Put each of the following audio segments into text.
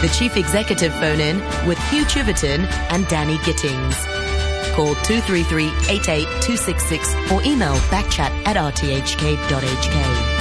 The Chief Executive phone in with Hugh Chiverton and Danny Gittings. Call 233 88266 or email backchat at rthk.hk.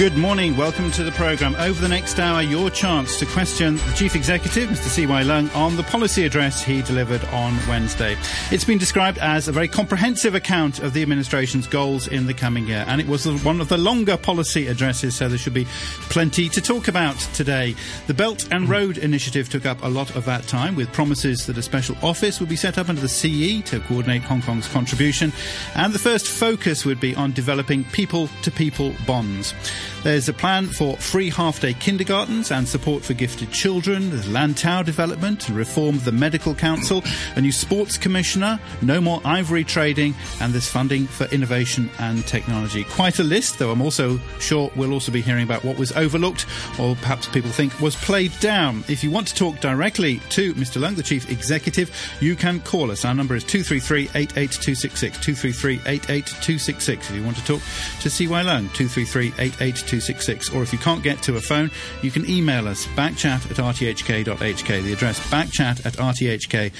Good morning. Welcome to the programme. Over the next hour, your chance to question the Chief Executive, Mr. C.Y. Leung, on the policy address he delivered on Wednesday. It's been described as a very comprehensive account of the administration's goals in the coming year, and it was one of the longer policy addresses, so there should be plenty to talk about today. The Belt and Road Initiative took up a lot of that time, with promises that a special office would be set up under the CE to coordinate Hong Kong's contribution, and the first focus would be on developing people to people bonds. There's a plan for free half day kindergartens and support for gifted children, Lantau development, and reform of the Medical Council, a new sports commissioner, no more ivory trading, and there's funding for innovation and technology. Quite a list, though I'm also sure we'll also be hearing about what was overlooked or perhaps people think was played down. If you want to talk directly to Mr. Leung, the Chief Executive, you can call us. Our number is 233 88266. 233 88266. If you want to talk to CY Leung, 233 88266. 266. Or if you can't get to a phone, you can email us backchat at rthk.hk. The address backchat at rthk.hk.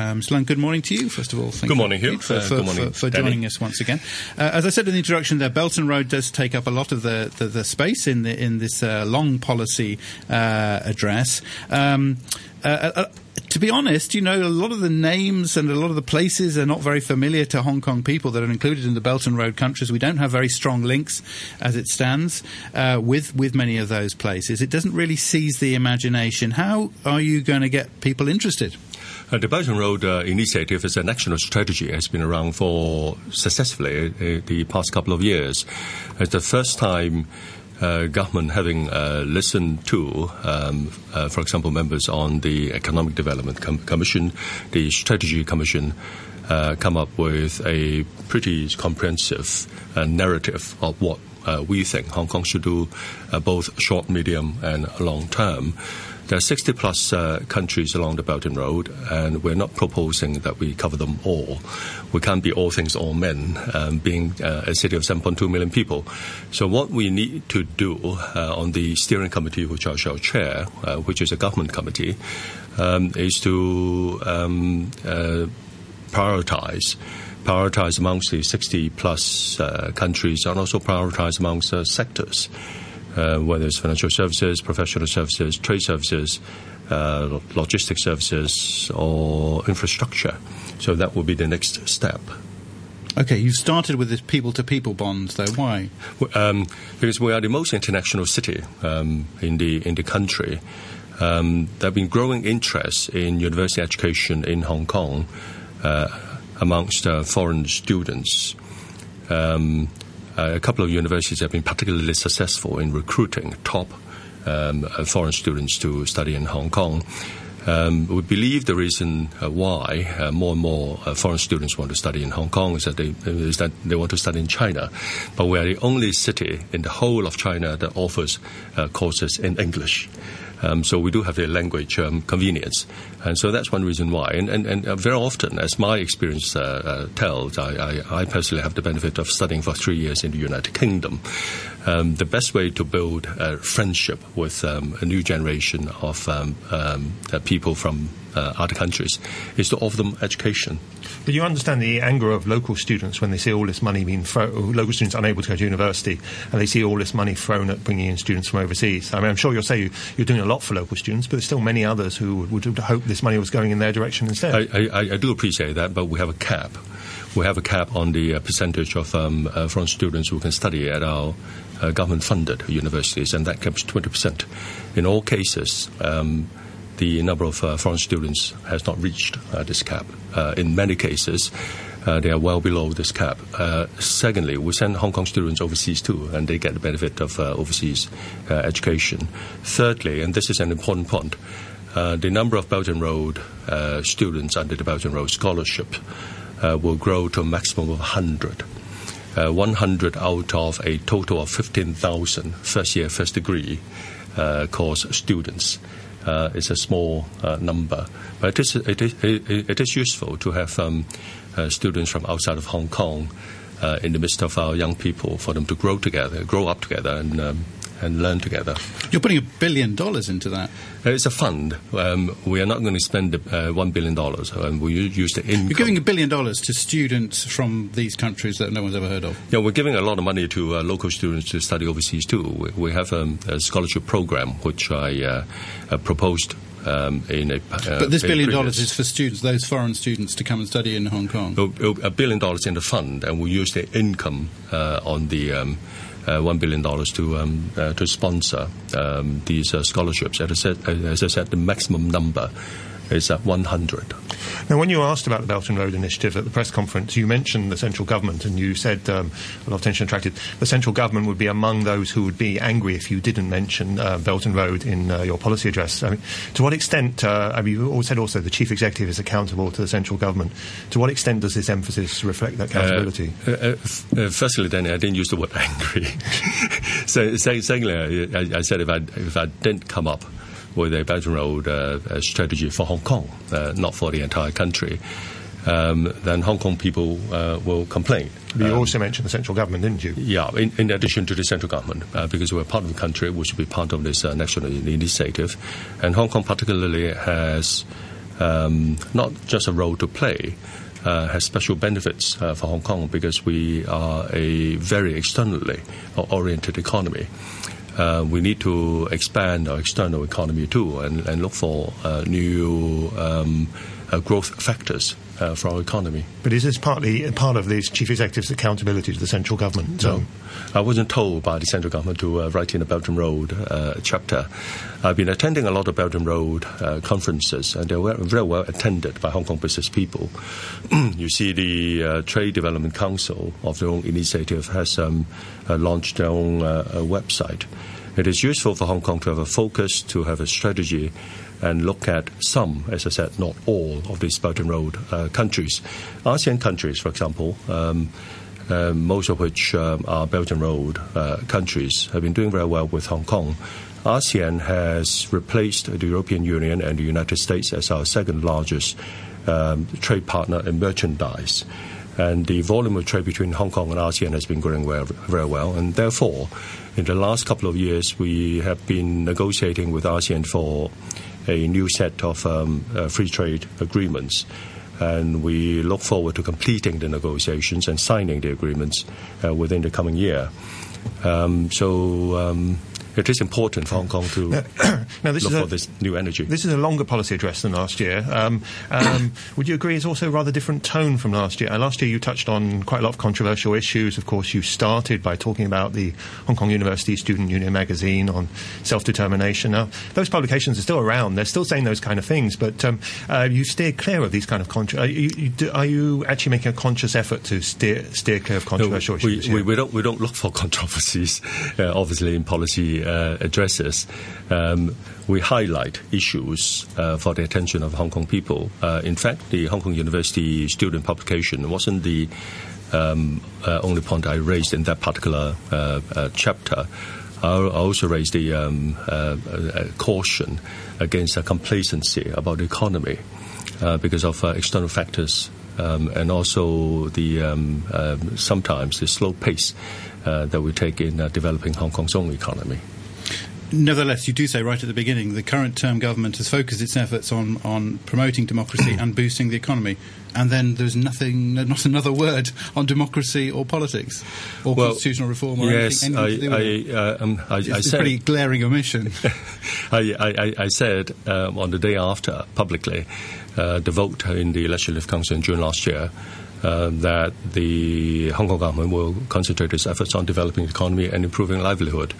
Um, good morning to you, first of all. Thank good morning, Hugh. For, uh, for, good morning, for, for joining us once again. Uh, as I said in the introduction there, Belt and Road does take up a lot of the, the, the space in, the, in this uh, long policy uh, address. Um, uh, uh, to be honest, you know, a lot of the names and a lot of the places are not very familiar to Hong Kong people that are included in the Belt and Road countries. We don't have very strong links, as it stands, uh, with with many of those places. It doesn't really seize the imagination. How are you going to get people interested? Uh, the Belt and Road uh, Initiative is a national strategy. It has been around for successfully uh, the past couple of years. It's the first time uh, government having uh, listened to, um, uh, for example, members on the Economic Development Com- Commission, the Strategy Commission, uh, come up with a pretty comprehensive uh, narrative of what we think Hong Kong should do, both short, medium, and long term. There are 60 plus uh, countries along the Belt and Road, and we're not proposing that we cover them all. We can't be all things, all men, um, being uh, a city of 7.2 million people. So, what we need to do uh, on the steering committee, which I shall chair, uh, which is a government committee, um, is to um, uh, prioritize prioritize amongst the 60 plus uh, countries and also prioritize amongst uh, sectors uh, whether it's financial services, professional services, trade services, uh, logistics services, or infrastructure. So that will be the next step. Okay, you started with this people-to-people bonds, though. Why? Um, because we are the most international city um, in the in the country. Um, there have been growing interest in university education in Hong Kong uh, amongst uh, foreign students. Um, a couple of universities have been particularly successful in recruiting top um, uh, foreign students to study in Hong Kong. Um, we believe the reason uh, why uh, more and more uh, foreign students want to study in Hong Kong is that, they, is that they want to study in China. But we are the only city in the whole of China that offers uh, courses in English. Um, so we do have a language um, convenience. And so that's one reason why. And, and, and uh, very often, as my experience uh, uh, tells, I, I, I, personally have the benefit of studying for three years in the United Kingdom. Um, the best way to build a friendship with um, a new generation of um, um, uh, people from uh, other countries is to offer them education. But you understand the anger of local students when they see all this money being thrown, local students unable to go to university, and they see all this money thrown at bringing in students from overseas. I mean, I'm sure you'll say you, are doing a lot for local students, but there's still many others who would, would hope this money was going in their direction instead. I, I, I, do appreciate that, but we have a cap. We have a cap on the uh, percentage of um, uh, foreign students who can study at our uh, government-funded universities, and that caps 20%. In all cases, um, the number of uh, foreign students has not reached uh, this cap. Uh, in many cases, uh, they are well below this cap. Uh, secondly, we send Hong Kong students overseas too, and they get the benefit of uh, overseas education. Thirdly, and this is an important point, the number of Belt and Road students under the Belt and Road scholarship will grow to a maximum of 100. 100 out of a total of 15,000 first year, first degree course students uh, is a small uh, number. But it is, it is, it is useful to have um, uh, students from outside of Hong Kong uh, in the midst of our young people for them to grow together, grow up together, and um, and learn together. You're putting a billion dollars into that. Uh, It's a fund. Um, we are not going to spend uh, one billion dollars. Um, we use the income. You're giving a billion dollars to students from these countries that no one's ever heard of. Yeah, we're giving a lot of money to uh, local students to study overseas too. We, we have um, a scholarship program which I uh, uh, proposed um, in a. Uh, But this billion previous- dollars is for students, those foreign students, to come and study in Hong Kong. a, billion dollars in the fund, and we use the income uh, on the um, one billion dollars to um, uh, to sponsor um, these uh, scholarships. As I said, as I said, the maximum number is at 100. Now, when you were asked about the Belt and Road Initiative at the press conference, you mentioned the central government, and you said um, a lot of attention attracted. The central government would be among those who would be angry if you didn't mention uh, Belt and Road in uh, your policy address. I mean, to what extent? Uh, I mean, you said also the chief executive is accountable to the central government. To what extent does this emphasis reflect that accountability? Uh, uh, f- uh, firstly, Danny, I didn't use the word angry. so, so, secondly, I, I said if I, if I didn't come up with a Belt and Road uh, strategy for Hong Kong, uh, not for the entire country, um, then Hong Kong people uh, will complain. you Um, also mentioned the central government, didn't you? yeah, in, in addition to the central government, uh, because we're part of the country, we should be part of this uh, national initiative. And Hong Kong, particularly, has um, not just a role to play, uh, has special benefits uh, for Hong Kong because we are a very externally oriented economy. Uh, we need to expand our external economy too and, and look for uh, new um, uh, growth factors uh, for our economy. But is this partly part of this chief executive's accountability to the central government? No. I wasn't told by the central government to uh, write in a Belt and Road uh, chapter. I've been attending a lot of Belt and Road uh, conferences, and they were very well attended by Hong Kong business people. you see, the uh, Trade Development Council of their own initiative has um, uh, launched their own website. It is useful for Hong Kong to have a focus, to have a strategy, and look at some, as I said, not all of these Belt and Road uh, countries. ASEAN countries, for example, um, uh, most of which um, are Belt and Road uh, countries, have been doing very well with Hong Kong. ASEAN has replaced the European Union and the United States as our second largest um, trade partner in merchandise. And the volume of trade between Hong Kong and ASEAN has been growing very well. And therefore, in the last couple of years, we have been negotiating with ASEAN for a new set of um, uh, free trade agreements and we look forward to completing the negotiations and signing the agreements uh, within the coming year. Um, so um, it is important for Hong Kong to now, this look is a, for this new energy. This is a longer policy address than last year. Um, um, would you agree it's also a rather different tone from last year? Uh, last year you touched on quite a lot of controversial issues. Of course, you started by talking about the Hong Kong University Student Union magazine on self-determination. Now, those publications are still around. They're still saying those kind of things, but um, uh, you steer clear of these kind of contro- are, you, you, do- are you actually making a conscious effort to steer steer clear of No, controversial we, issues? we, we don't we don't look for controversies, uh, obviously in policy uh, addresses. Um, we highlight issues uh, for the attention of Hong Kong people. Uh, in fact, the Hong Kong University student publication wasn't the um, uh, only point I raised in that particular uh, uh, chapter. I also raised the um, uh, uh, caution against uh, complacency about the economy uh, because of uh, external factors um, and also the um, um, sometimes the slow pace uh, that we take in uh, developing Hong Kong's own economy. Nevertheless, you do say right at the beginning the current term government has focused its efforts on, on promoting democracy and boosting the economy, and then there's nothing, not another word on democracy or politics or Well, constitutional reform or yes, anything, anything to do with. I, I, uh, um, I, It's, I it's a said pretty glaring omission. I, I, I said um, on the day after publicly uh, the vote in the Legislative Council in June last year uh, that the Hong Kong government will concentrate its efforts on developing the economy and improving livelihood.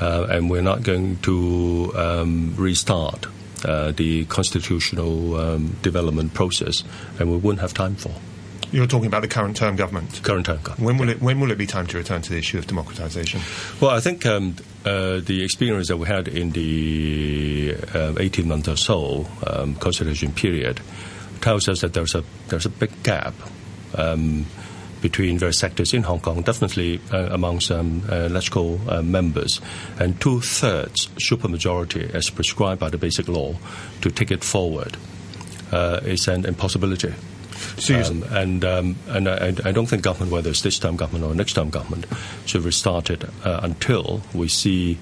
Uh, and we're not going to um, restart uh, the constitutional um, development process, and we wouldn't have time for You're talking about the current term government. current time. government. When will it when will it be time to return to the issue of democratisation? Well, I think um, uh, the experience that we had in the um, 18 months or so um, consultation period tells us that there's a there's a big gap um, between various sectors in Hong Kong, definitely uh, amongst um, uh, electrical uh, members, and two thirds supermajority, as prescribed by the Basic Law, to take it forward uh, is an impossibility. Um, and um, and I, I don't think government, whether it's this time government or next time government, should restart it uh, until we see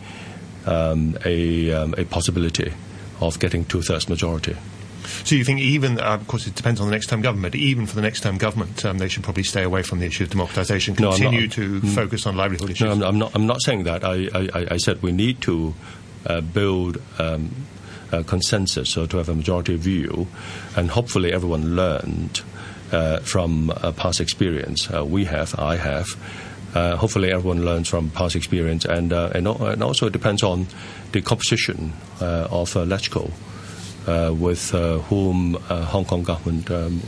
um, a, um, a possibility of getting two thirds majority. So you think even, uh, of course, it depends on the next term government. Even for the next term government, um, they should probably stay away from the issue of democratisation. No, I'm not- Continue to focus on livelihood issues. No, I'm, I'm not. I'm not saying that. I, I, I said we need to uh, build um, a consensus, so to have a majority view, and hopefully everyone learned uh, from uh, past experience. Uh, we have, I have. Uh, hopefully everyone learns from past experience, and uh, and, and also it depends on the composition uh, of uh, LegCo. Uh, with uh, whom uh, Hong Kong government um,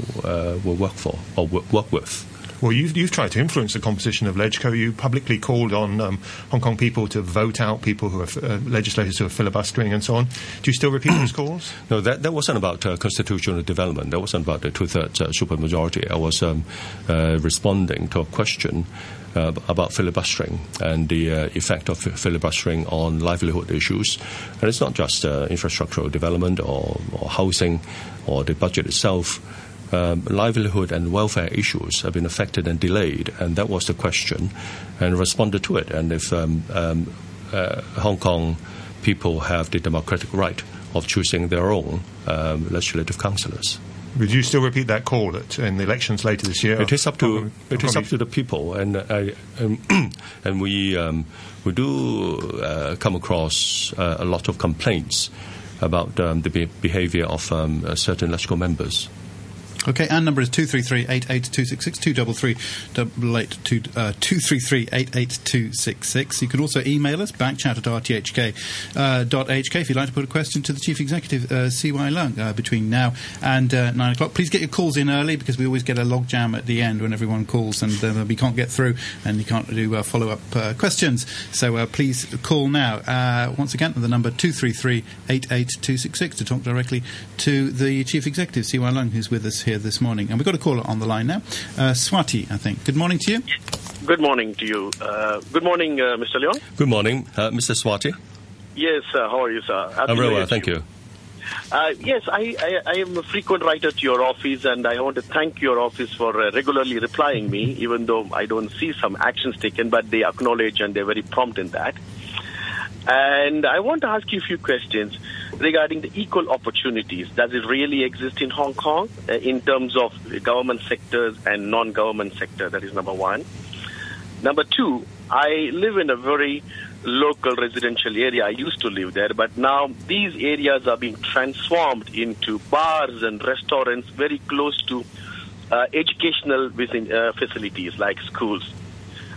will work for or work with. Well, you've, you've tried to influence the composition of LegCo. You publicly called on um, Hong Kong people to vote out people who are uh, legislators who are filibustering and so on. Do you still repeat those calls? No, that, that wasn't about uh, constitutional development. That wasn't about the two-thirds uh, supermajority. I was um, uh, responding to a question uh, about filibustering and the uh, effect of filibustering on livelihood issues. And it's not just uh, infrastructural development or, or housing or the budget itself. Um, livelihood and welfare issues have been affected and delayed, and that was the question, and responded to it. And if um, um, uh, Hong Kong people have the democratic right of choosing their own um, legislative councillors. Would you still repeat that call at, in the elections later this year? It is up to it is up to the people, and I, and, and we um, we do uh, come across uh, a lot of complaints about um, the be- behaviour of um, uh, certain electoral members. Okay, and number is 233-88266, 233 uh, 233-88266. You can also email us, backchat at rthk, uh, HK, if you'd like to put a question to the Chief Executive, uh, CY Leung, uh, between now and uh, 9 o'clock. Please get your calls in early because we always get a log jam at the end when everyone calls and uh, we can't get through and you can't do uh, follow-up uh, questions. So uh, please call now. Once again, the number 233-88266 to talk directly to the Chief Executive, CY Leung, who's with us here this morning. And we've got a caller on the line now. Uh, Swati, I think. Good morning to you. Good morning to you. Uh, good morning, uh, Mr. Leon. Good morning, uh, Mr. Swati. Yes, sir. How are you, sir? Happy I'm very well, Year to thank you. Uh, yes, I, I, I am a frequent writer to your office, and I want to thank your office for uh, regularly replying me, even though I don't see some actions taken, but they acknowledge and they're very prompt in that. And I want to ask you a few questions regarding the equal opportunities. Does it really exist in Hong Kong uh, in terms of government sectors and non-government sector? That is number one. Number two, I live in a very local residential area. I used to live there, but now these areas are being transformed into bars and restaurants very close to uh, educational within, uh, facilities like schools.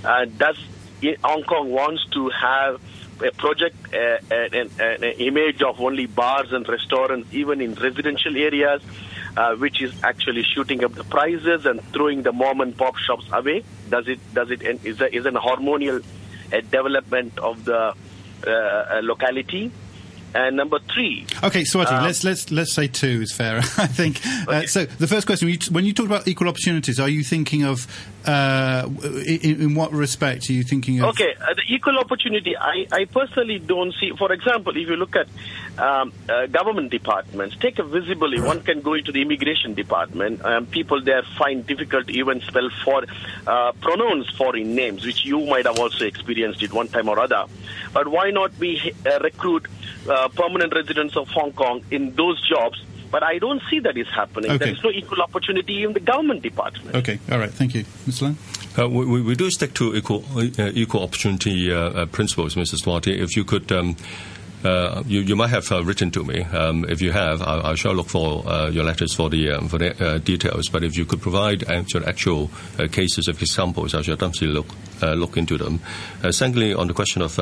Uh, does Hong Kong wants to have project, uh, an, image of only bars and restaurants, even in residential areas, uh, which is actually shooting up the prices and throwing the mom and pop shops away? Does it? Does it? Is there, is an harmonial uh, development of the uh, uh, locality? And number three, Okay, Swati, Um, let's let's let's say two is fair. I think. Uh, so the first question: when you, when you talk about equal opportunities, are you thinking of uh, in, in what respect are you thinking of? Okay, uh, the equal opportunity, I, I personally don't see. For example, if you look at um, uh, government departments, take a visibly, one can go into the immigration department. Um, people there find difficult to even spell for uh, pronounce foreign names, which you might have also experienced it one time or other. But why not we uh, recruit uh, permanent residents of Hong Kong in those jobs? But I don't see that is happening. Okay. There is no equal opportunity in the government department. Okay, all right, thank you, Mr. Lang. Uh, we, we- we do stick to equal, uh, equal opportunity uh, uh, principles, Mrs. Swati. If you could, um, uh, you, you might have uh, written to me. Um, if you have, I, I shall look for uh, your letters for the, um, for the uh, details. But if you could provide actual, actual uh, cases of examples, I shall definitely look, look into them. Secondly, on the question of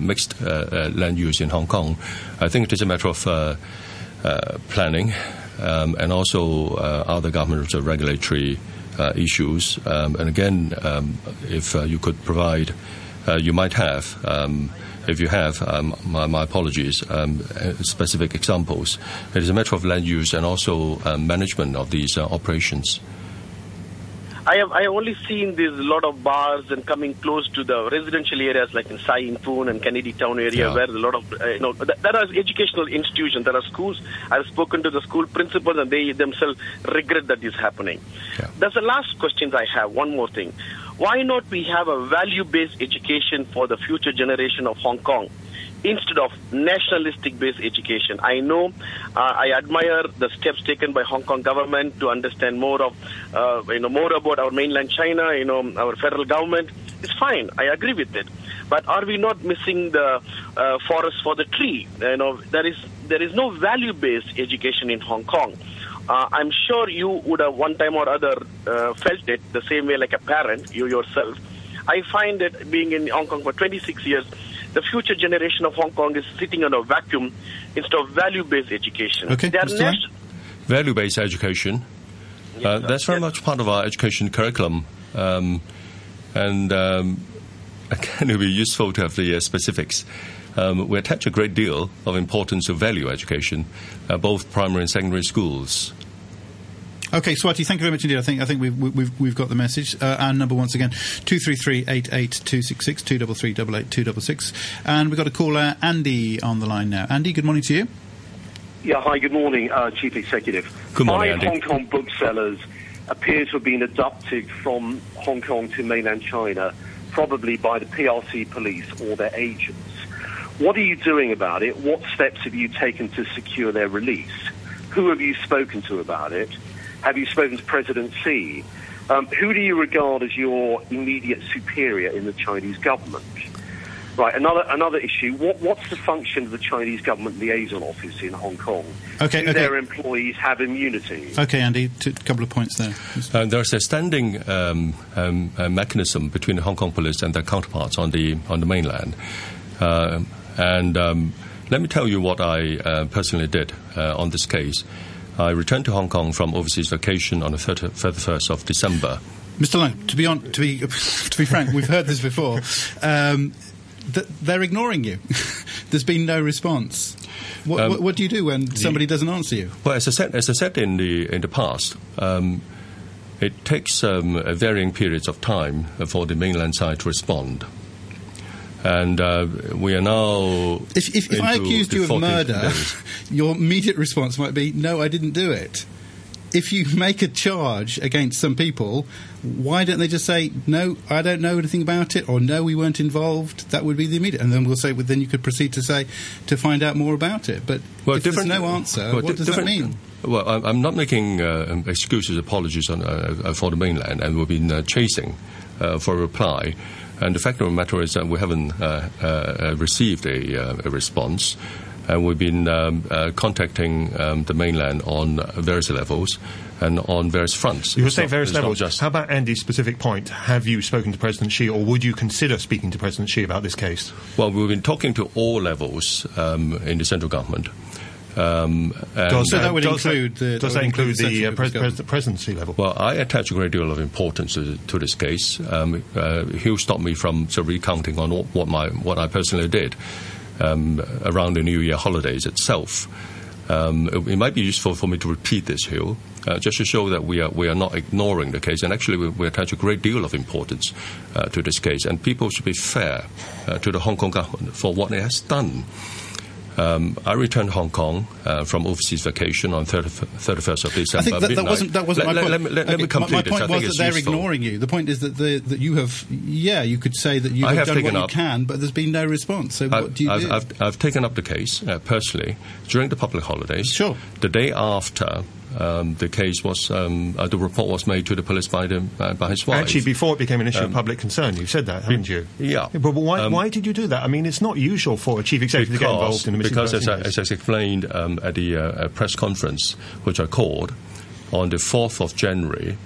mixed land use in Hong Kong, I think it is a matter of planning um, and also other government regulatory issues. Um, and again, um, if you could provide, you might have, um, if you have, um, my, my apologies, um, uh, specific examples. It is a matter of land use and also uh, management of these uh, operations. I have I have only seen these lot of bars and coming close to the residential areas like in Sai Ying Pun and Kennedy Town area Yeah. where a lot of uh, you know th- there are educational institutions, there are schools. I've spoken to the school principals and they themselves regret that this is happening. Yeah. That's the last questions I have. One more thing, why not we have a value-based education for the future generation of Hong Kong? instead of nationalistic based education. I know uh, I admire the steps taken by Hong Kong government to understand more of uh, you know more about our mainland China, you know our federal government. It's fine. I agree with it. But are we not missing the uh, forest for the tree? You know there is there is no value based education in Hong Kong. Uh, I'm sure you would have one time or other uh, felt it the same way like a parent, you yourself. I find that being in Hong Kong for 26 years, the future generation of Hong Kong is sitting on a vacuum instead of value-based education. Okay, They are Mr. Lang? Value-based education. Uh, that's very Yes. much part of our education curriculum, um, and um, again, it will be useful to have the uh, specifics. Um, we attach a great deal of importance of value education, uh, both primary and secondary schools. Okay, Swati, thank you very much indeed. I think I think we've we've, we've got the message. Uh, our number once again two three three eight eight two six six two double three double eight two double six, and we've got a caller Andy on the line now. Andy, good morning to you. Yeah, hi, good morning, uh, Chief Executive. Good morning, Five Andy. Hong Kong booksellers appear to have been adopted from Hong Kong to mainland China, probably by the PRC police or their agents. What are you doing about it? What steps have you taken to secure their release? Who have you spoken to about it? Have you spoken to President Xi? Um, who do you regard as your immediate superior in the Chinese government? Right, another another issue. What, what's the function of the Chinese government liaison office in Hong Kong? Okay, Do okay. their employees have immunity? Okay, Andy, a couple of points there. Uh, there's a standing um, um, uh, mechanism between the Hong Kong police and their counterparts on the on the mainland. Uh, and um, let me tell you what I uh, personally did uh, on this case. I returned to Hong Kong from overseas vacation on the 30, 31st of December. Mr. Leung, to be on, to be to be frank, we've heard this before. Um, th- they're ignoring you. There's been no response. What, Um, what, what do you do when somebody doesn't answer you? Well, as I said, as I said in the in the past, um, it takes um, varying periods of time for the mainland side to respond. And uh, we are now. If, if, if I accused you of murder, your immediate response might be, "No, I didn't do it." If you make a charge against some people, why don't they just say, "No, I don't know anything about it," or "No, we weren't involved"? That would be the immediate, and then we'll say, well, then you could proceed to say to find out more about it. But if there's no answer, well, what di- does that mean? Well, I'm, I'm not making uh, um, excuses, apologies on, uh, uh, for the mainland, and we've been uh, chasing uh, for a reply. And the fact of the matter is that we haven't uh, received a, uh, a response. And we've been um, uh, contacting um, the mainland on various levels and on various fronts. You were saying various levels. just- How about Andy's specific point? Have you spoken to President Xi, or would you consider speaking to President Xi about this case? Well, we've been talking to all levels um, in the central government. Um, Does So that would does include the- does that that include include the the uh, pres- pres- presidency level? Well, I attach a great deal of importance to, to this case. Um, uh, he'll stop me from sort of recounting on what, what my what I personally did um, around the New Year holidays itself. Um, it, it might be useful for me to repeat this, Hugh, uh, just to show that we are we are not ignoring the case, and actually we, we attach a great deal of importance uh, to this case, and people should be fair uh, to the Hong Kong government for what it has done. Um, I returned Hong Kong uh, from overseas vacation on 30, 31st of December. I think that, that wasn't that wasn't let, my point. Let, let, let, Okay, me complete my, my point think was that they're useful. ignoring you. The point is that the, that you have, yeah, you could say that you I have, have done what taken you can, but there's been no response. So what I've, do you I've, do? I've, I've taken up the case uh, personally during the public holidays. Sure. The day after um, the case was, um, uh, the report was made to the police by, the, uh, by his wife. Actually, before it became an issue of public concern, you said that, haven't you? Um, yeah. But why, Um, why did you do that? I mean, it's not usual for a chief executive to get involved in a because as I, as I explained um, at the uh, uh, press conference, which I called on the 4th of January,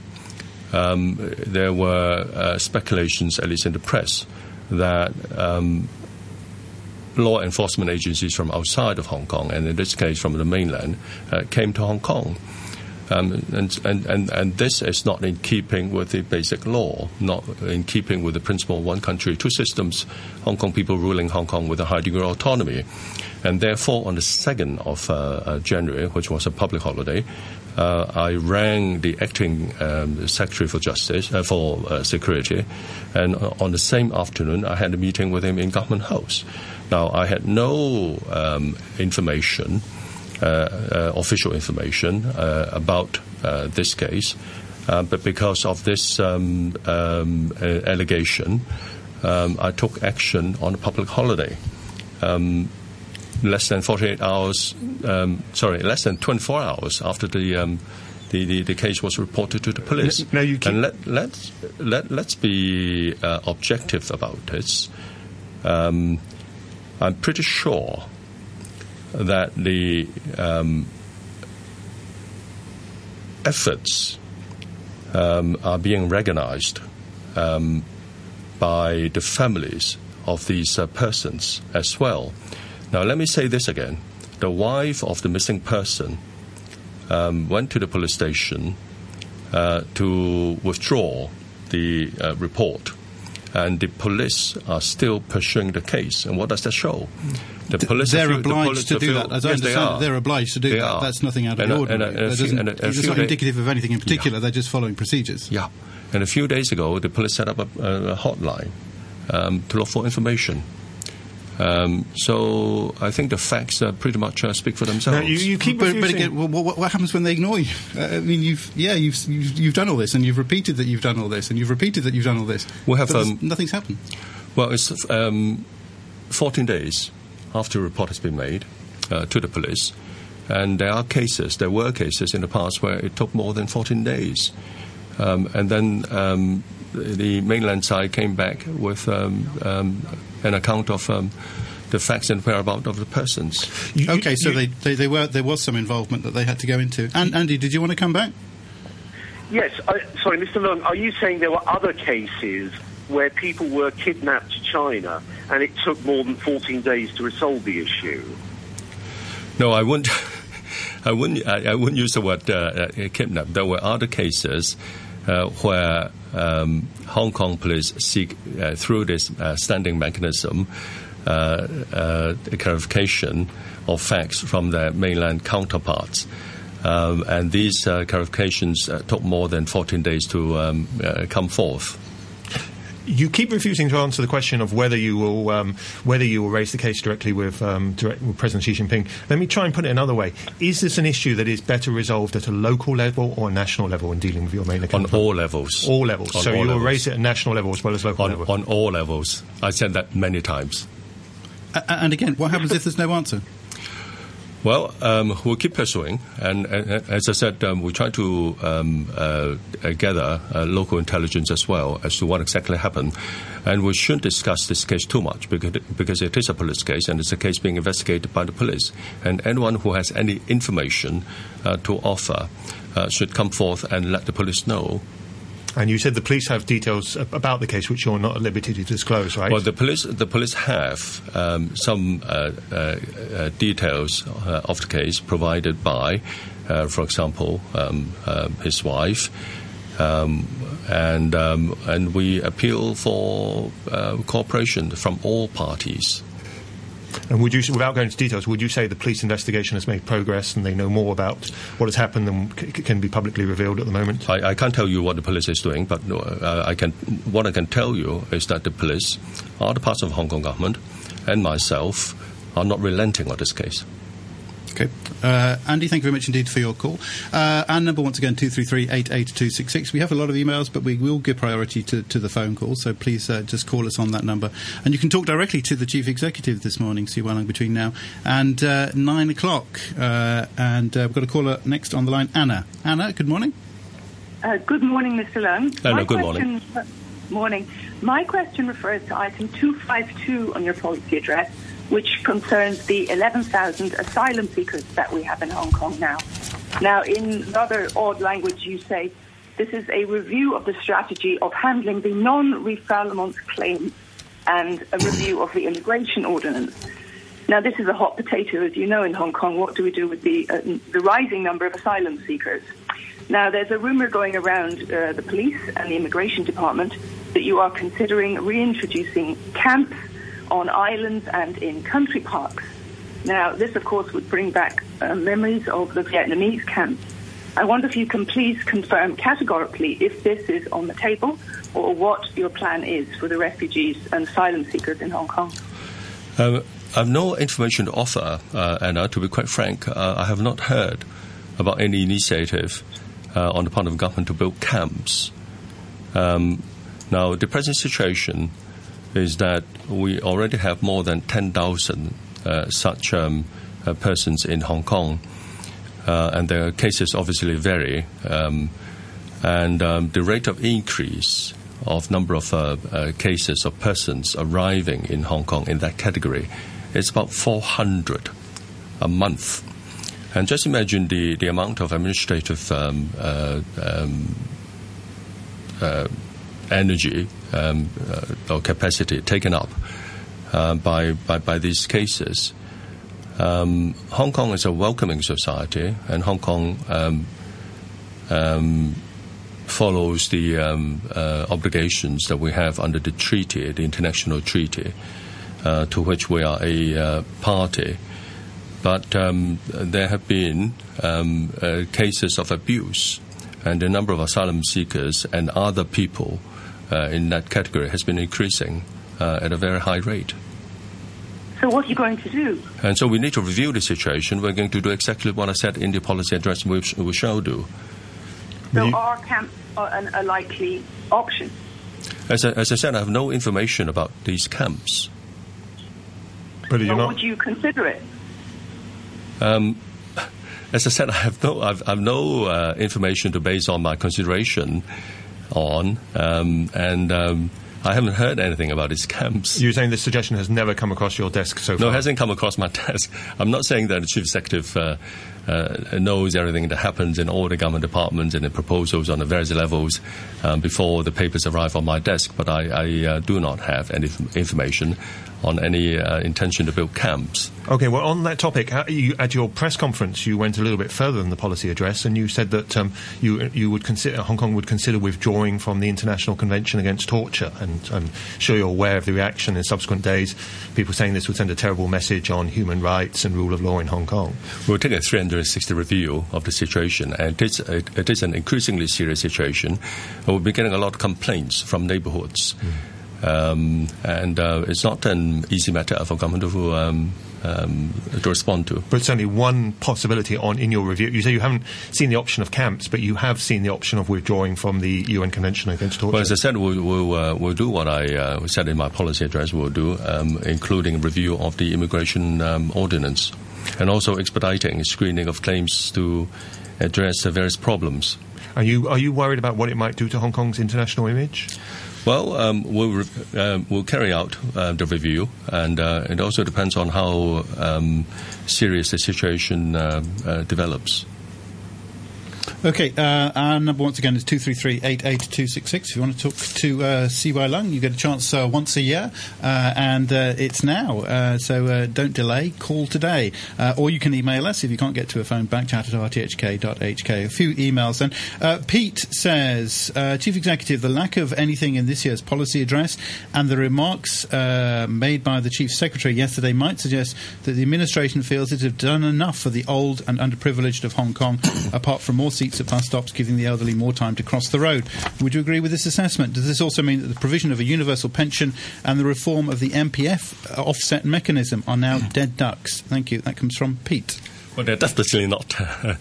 um, there were uh, speculations, at least in the press, that um, law enforcement agencies from outside of Hong Kong, and in this case from the mainland, uh, came to Hong Kong. Um, and, and, and, and this is not in keeping with the basic law, not in keeping with the principle of one country, two systems, Hong Kong people ruling Hong Kong with a high degree of autonomy. And therefore, on the 2nd of uh, uh, January, which was a public holiday, uh, I rang the acting um, Secretary for Justice uh, for uh, Security, and on the same afternoon, I had a meeting with him in Government House. Now, I had no um, information, official information, uh, about this case, but because of this um, um, allegation, um, I took action on a public holiday. Um, less than 48 hours, um, sorry, less than 24 hours after the, um, the, the, the, case was reported to the police. Now you keep- and let, let's, let, let's be uh, objective about this. Um, I'm pretty sure that the um, efforts um, are being recognized um, by the families of these uh, persons as well. Now, let me say this again. The wife of the missing person um, went to the police station uh, to withdraw the uh, report, and the police are still pursuing the case. And what does that show? The police they're feel, obliged the to do that. As I understand, they are obliged to do they that. Are. That's nothing out of and the ordinary. A, and a few, and a, it's not day- indicative of anything in particular. Yeah. They're just following procedures. Yeah. And a few days ago, the police set up a, a hotline um, to look for information. Um, so I think the facts uh, pretty much uh, speak for themselves. Now, you, you keep but, but again, well, what, what, happens when they ignore you? Uh, I mean, you've yeah, you've, you've, you've done all this, and you've repeated that you've done all this, and you've repeated that you've done all this. We have um, nothing's happened. Well, it's um, 14 days after a report has been made uh, to the police, and there are cases. There were cases in the past where it took more than 14 days, um, and then um, the mainland side came back with um, um, an account of um, the facts and whereabouts of the persons. You, okay, so they, they, they, were there was some involvement that they had to go into. And Andy, did you want to come back? Yes. I, sorry, Mr. Long, are you saying there were other cases where people were kidnapped to China and it took more than 14 days to resolve the issue? No, I wouldn't. I wouldn't. I, I wouldn't use the word uh, uh, kidnap. There were other cases uh, where um, Hong Kong police seek uh, through this uh, standing mechanism uh, clarification of facts from their mainland counterparts. Um, and these clarifications took more than 14 days to um, come forth you keep refusing to answer the question of whether you will um, whether you will raise the case directly with, um, direct, with, President Xi Jinping. Let me try and put it another way: Is this an issue that is better resolved at a local level or a national level in dealing with your main account? On all levels. All levels. On so you will raise it at national level as well as local on, level. On all levels. I said that many times. Uh, and again, what happens if there's no answer? Well, um, we'll keep pursuing, and, as I said, um, we try to um, uh, gather uh, local intelligence as well as to what exactly happened. And we shouldn't discuss this case too much because because it is a police case and it's a case being investigated by the police. And anyone who has any information uh, to offer uh, should come forth and let the police know and you said the police have details about the case which you're not at liberty to disclose, right? Well, the police the police have um, some uh, uh, uh, details uh, of the case provided by, uh, for example, um, his wife. Um, and um, and we appeal for cooperation from all parties. And would you, without going into details, would you say the police investigation has made progress and they know more about what has happened than c- can be publicly revealed at the moment? I, I, can't tell you what the police is doing, but uh, I can. What I can tell you is that the police are the parts of the Hong Kong government, and myself are not relenting on this case. Okay. Uh, Andy, thank you very much indeed for your call. Uh, and number once again, 233 We have a lot of emails, but we will give priority to, to the phone call, so please uh, just call us on that number. And you can talk directly to the Chief Executive this morning, CY Leung, between now and uh, 9 o'clock. Uh, and uh, we've got a caller next on the line, Anna. Anna, good morning. good morning, Mr. Leung. Hello, good morning. Morning. My question refers to item 252 on your policy address which concerns the 11,000 asylum seekers that we have in Hong Kong now. Now, in rather odd language, you say this is a review of the strategy of handling the non-refoulement claims and a review of the immigration ordinance. Now, this is a hot potato, as you know, in Hong Kong. What do we do with the, uh, the rising number of asylum seekers? Now, there's a rumor going around uh, the police and the immigration department that you are considering reintroducing camps on islands and in country parks. Now, this, of course, would bring back uh, memories of the Vietnamese camps I wonder if you can please confirm categorically if this is on the table or what your plan is for the refugees and asylum seekers in Hong Kong. Um, I have no information to offer, uh, Anna. To be quite frank, uh, I have not heard about any initiative uh, on the part of the government to build camps. Um, now, the present situation is that we already have more than 10,000 uh, such um, uh, persons in Hong Kong, uh, and the cases obviously vary. Um, and um, the rate of increase of number of uh, uh, cases of persons arriving in Hong Kong in that category is about 400 a month. And just imagine the, the amount of administrative um, uh, um, energy um, uh, or capacity taken up uh, by, by, by these cases. Um, Hong Kong is a welcoming society, and Hong Kong um, um, follows the um, uh, obligations that we have under the treaty, the international treaty, uh, to which we are a uh, party. But um, there have been um, uh, cases of abuse, and a number of asylum seekers and other people in that category has been increasing uh, at a very high rate. So, what are you going to do? And so we need to review the situation. We're going to do exactly what I said in the policy address, which we shall do. So, You- are camps a, a likely option? As I, as I said, I have no information about these camps. But you're not. would you consider it? Um, as I said, I have no, I've, I've no uh, information to base on my consideration on, um, and um, I haven't heard anything about these camps. You're saying this suggestion has never come across your desk so far? No, it hasn't come across my desk. I'm not saying that the chief executive uh, uh, knows everything that happens in all the government departments and the proposals on the various levels um, before the papers arrive on my desk, but I, I uh, do not have any f- information on any uh, intention to build camps. Okay, well, on that topic, you, at your press conference, you went a little bit further than the policy address, and you said that um, you you would consider Hong Kong would consider withdrawing from the International Convention Against Torture, and I'm sure you're aware of the reaction in subsequent days. People saying this would send a terrible message on human rights and rule of law in Hong Kong. We'll take a 360 review of the situation, and it's, it, it is an increasingly serious situation. And we'll be getting a lot of complaints from neighborhoods. Um, and uh, it's not an easy matter for government to, um, um, to respond to. But certainly one possibility on in your review. You say you haven't seen the option of camps, but you have seen the option of withdrawing from the UN Convention Against Torture. Well, as I said, we'll, we'll, uh, we'll do what I uh, said in my policy address we'll do, um, including review of the immigration um, ordinance and also expediting screening of claims to address the various problems. Are you are you worried about what it might do to Hong Kong's international image? Well, um, we'll, re- um, we'll carry out uh, the review, and uh, it also depends on how um, serious the situation uh, uh, develops. Okay, uh, our number once again is 233-88266. If you want to talk to uh, CY Leung, you get a chance uh, once a year, uh, and uh, it's now. Uh, so don't delay, call today. Or you can email us if you can't get to a phone, backchat at rthk.hk. A few emails then. Pete says, Chief Executive, the lack of anything in this year's policy address and the remarks made by the Chief Secretary yesterday might suggest that the administration feels it has done enough for the old and underprivileged of Hong Kong, apart from more seats at bus stops, giving the elderly more time to cross the road. Would you agree with this assessment? Does this also mean that the provision of a universal pension and the reform of the MPF offset mechanism are now dead ducks? Thank you. That comes from Pete. Well, they're definitely not uh,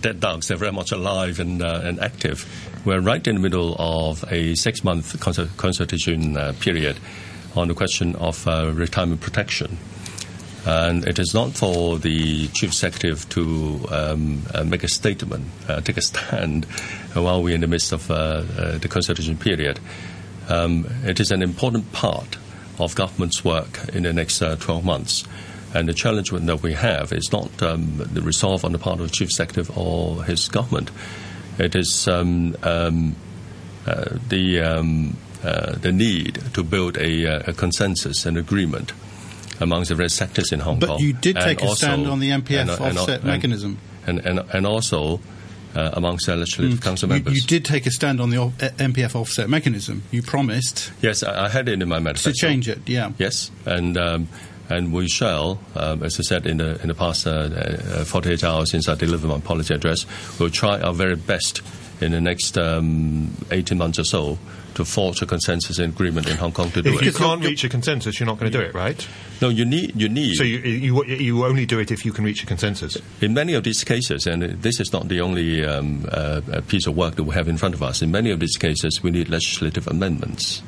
dead ducks. They're very much alive and, uh, and active. We're right in the middle of a six month consult- consultation uh, period on the question of uh, retirement protection. And it is not for the chief executive to um, uh, make a statement, uh, take a stand while we're in the midst of uh, uh, the consultation period. Um, it is an important part of government's work in the next uh, 12 months. And the challenge that we have is not um, the resolve on the part of the chief executive or his government. It is um, um, uh, the um, uh, the need to build a, a consensus and agreement amongst the various sectors in Hong But Kong. But you did And take a also- stand on the MPF and- offset and- mechanism. and, and, and also uh, amongst the legislative council members. you did take a stand on the o- uh, MPF offset mechanism. You promised Yes, I, I had it in my manifesto. to change it. Yeah. Yes, and um, And we shall, um, as I said in the in the past uh, uh, 48 hours since I delivered my policy address, we'll try our very best in the next um, 18 months or so to forge a consensus and agreement in Hong Kong to do If it. If you can't reach a consensus, you're not going to do it, right? no, you need you need. So you, you you only do it if you can reach a consensus. in many of these cases, and this is not the only um, uh, uh, piece of work that we have in front of us. In many of these cases, we need legislative amendments.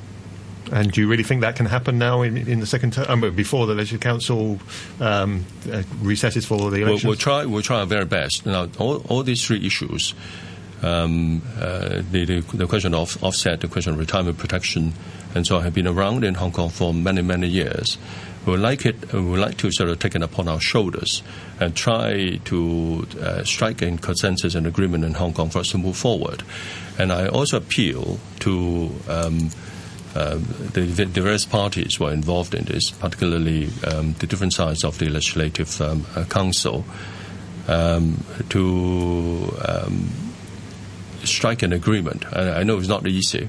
And do you really think that can happen now in, in the second term, um, before the Legislative Council um, uh, recesses for the We'll, elections? we'll try. We'll try our very best. Now, all, all these three issues, um, uh, the, the the question of offset, the question of retirement protection, and so on, have been around in Hong Kong for many many years. We would like it. We would like to sort of take it upon our shoulders and try to uh, strike a consensus and agreement in Hong Kong for us to move forward. And I also appeal to. Um, um, the, the various parties were involved in this, particularly um, the different sides of the legislative um, uh, council, um, to strike an agreement. I, I know it's not easy.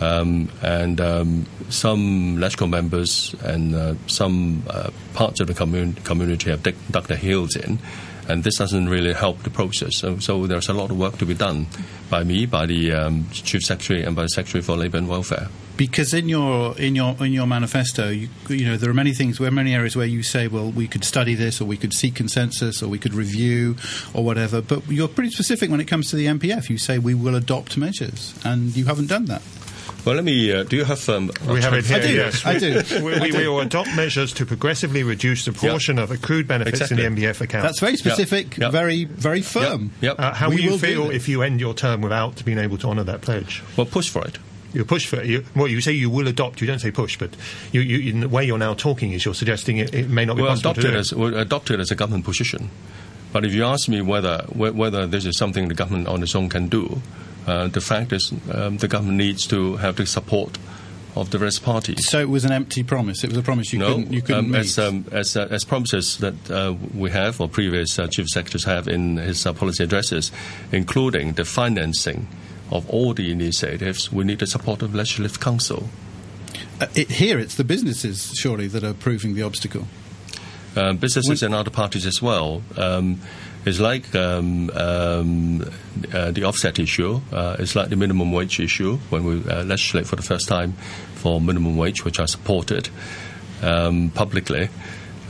Um, and um, some LegCo members and uh, some uh, parts of the commun- community have dug their heels in, and this doesn't really help the process. So, so there's a lot of work to be done by me, by the um, Chief Secretary, and by the Secretary for Labour and Welfare. Because in your in your in your manifesto, you, you know there are many things, where many areas where you say, well, we could study this, or we could seek consensus, or we could review, or whatever. But you're pretty specific when it comes to the MPF. You say we will adopt measures, and you haven't done that. Well, let me. Uh, do you have? Um, we have it here. I do, Yes, I We- do. We, we, we will adopt measures to progressively reduce the proportion of accrued benefits Exactly. in the MPF account. That's very specific, Yep. very very firm. Yep. Uh, how We will you will feel if you end your term without being able to honour that pledge? Well, push for it. You push for it. You, well, you say you will adopt. You don't say push, but you, you, in the way you're now talking is you're suggesting it, it may not be We'll possible adopt to do. as we'll adopt it as a government position. But if you ask me whether whe- whether this is something the government on its own can do, uh, the fact is um, the government needs to have the support of the various parties. So it was an empty promise. It was a promise you no, couldn't you couldn't um, meet. as, um, as, uh, as promises that uh, we have or previous uh, chief secretaries have in his uh, policy addresses, including the financing of all the initiatives, we need the support of legislative council. Uh, it, here, it's the businesses surely that are proving the obstacle. um, businesses and other parties as well. Um, it's like um, um, uh, the offset issue. Uh, it's like the minimum wage issue when we uh, legislate for the first time for minimum wage, which I supported um, publicly.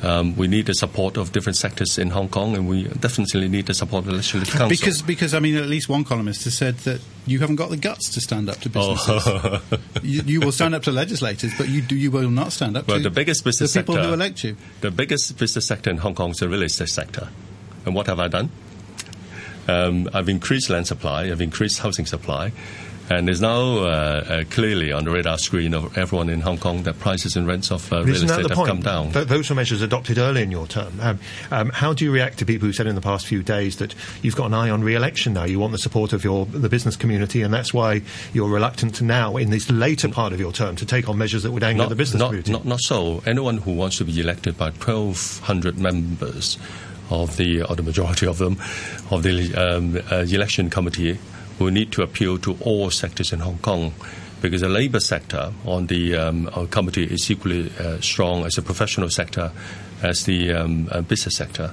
Um, we need the support of different sectors in Hong Kong, and we definitely need the support of the legislative council. Because, because I mean, at least one columnist has said that you haven't got the guts to stand up to businesses. Oh. you, you will stand up to legislators, but you, do, you will not stand up Well, to the biggest business the people sector, who elect you. The biggest business sector in Hong Kong is the real estate sector. And what have I done? Um, I've increased land supply, I've increased housing supply, and it's now uh, uh, clearly on the radar screen of everyone in Hong Kong that prices and rents of uh, real estate have come down. Th- those were measures adopted early in your term. Um, um, how do you react to people who said in the past few days that you've got an eye on re-election now? You want the support of your the business community, and that's why you're reluctant now, in this later part of your term, to take on measures that would anger not, the business not, community. not, not so. Anyone who wants to be elected by 1,200 members of the, or the majority of them, of the um, uh, election committee will need to appeal to all sectors in Hong Kong because the labour sector on the um, our committee is equally uh, strong as a professional sector as the um, uh, business sector.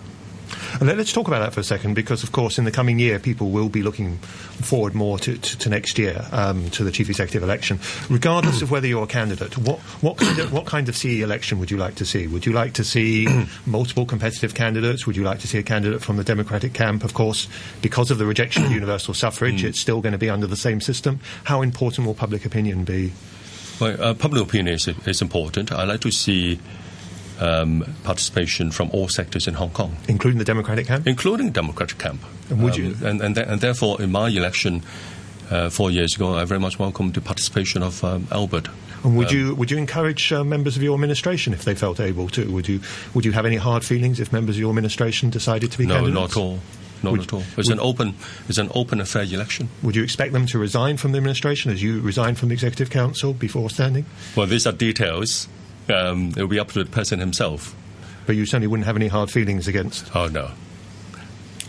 And let, us talk about that for a second, because of course, in the coming year, people will be looking forward more to, to, to next year, um, to the chief executive election. Regardless of whether you're a candidate, what, what, kind of, what kind of CE election would you like to see? Would you like to see multiple competitive candidates? Would you like to see a candidate from the Democratic camp? Of course, because of the rejection of universal suffrage, it's still going to be under the same system. How important will public opinion be? Well, uh, public opinion is, is important. I like to see um, participation from all sectors in Hong Kong. Including the Democratic camp? including Democratic camp. And would you- and, and, th- and therefore, in my election uh, four years ago, I very much welcomed the participation of um, Albert. And would you would you encourage uh, members of your administration if they felt able to? Would you would you have any hard feelings if members of your administration decided to be No, candidates? not at all. Not Would- at all. It's an open, it's an open and fair election. Would you expect them to resign from the administration as you resigned from the executive council before standing? Well, these are details. Um, it will be up to the person himself. But you certainly wouldn't have any hard feelings against. Oh no.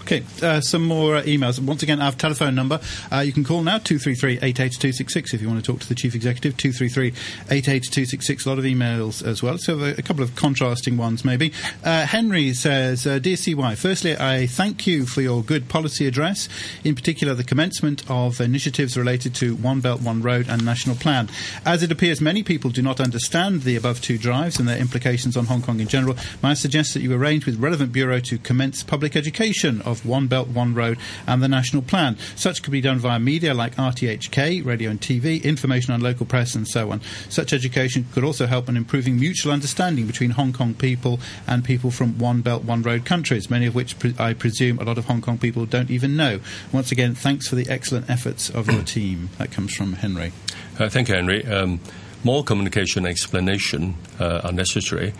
Okay, uh, some more uh, emails. Once again, our telephone number. Uh, you can call now, 233-88266 if you want to talk to the Chief Executive, 233-88266. A lot of emails as well, so a, a couple of contrasting ones maybe. Uh, Henry says, uh, Dear CY, firstly, I thank you for your good policy address, in particular the commencement of initiatives related to One Belt, One Road and National Plan. As it appears many people do not understand the above two drives and their implications on Hong Kong in general, may I suggest that you arrange with relevant bureau to commence public education of One Belt, One Road and the National Plan. Such could be done via media like RTHK, radio and TV, information on local press, and so on. Such education could also help in improving mutual understanding between Hong Kong people and people from One Belt, One Road countries, many of which pre- I presume a lot of Hong Kong people don't even know. Once again, thanks for the excellent efforts of your team. That comes from Henry. Uh, thank you, Henry. Um, more communication and explanation uh, are necessary.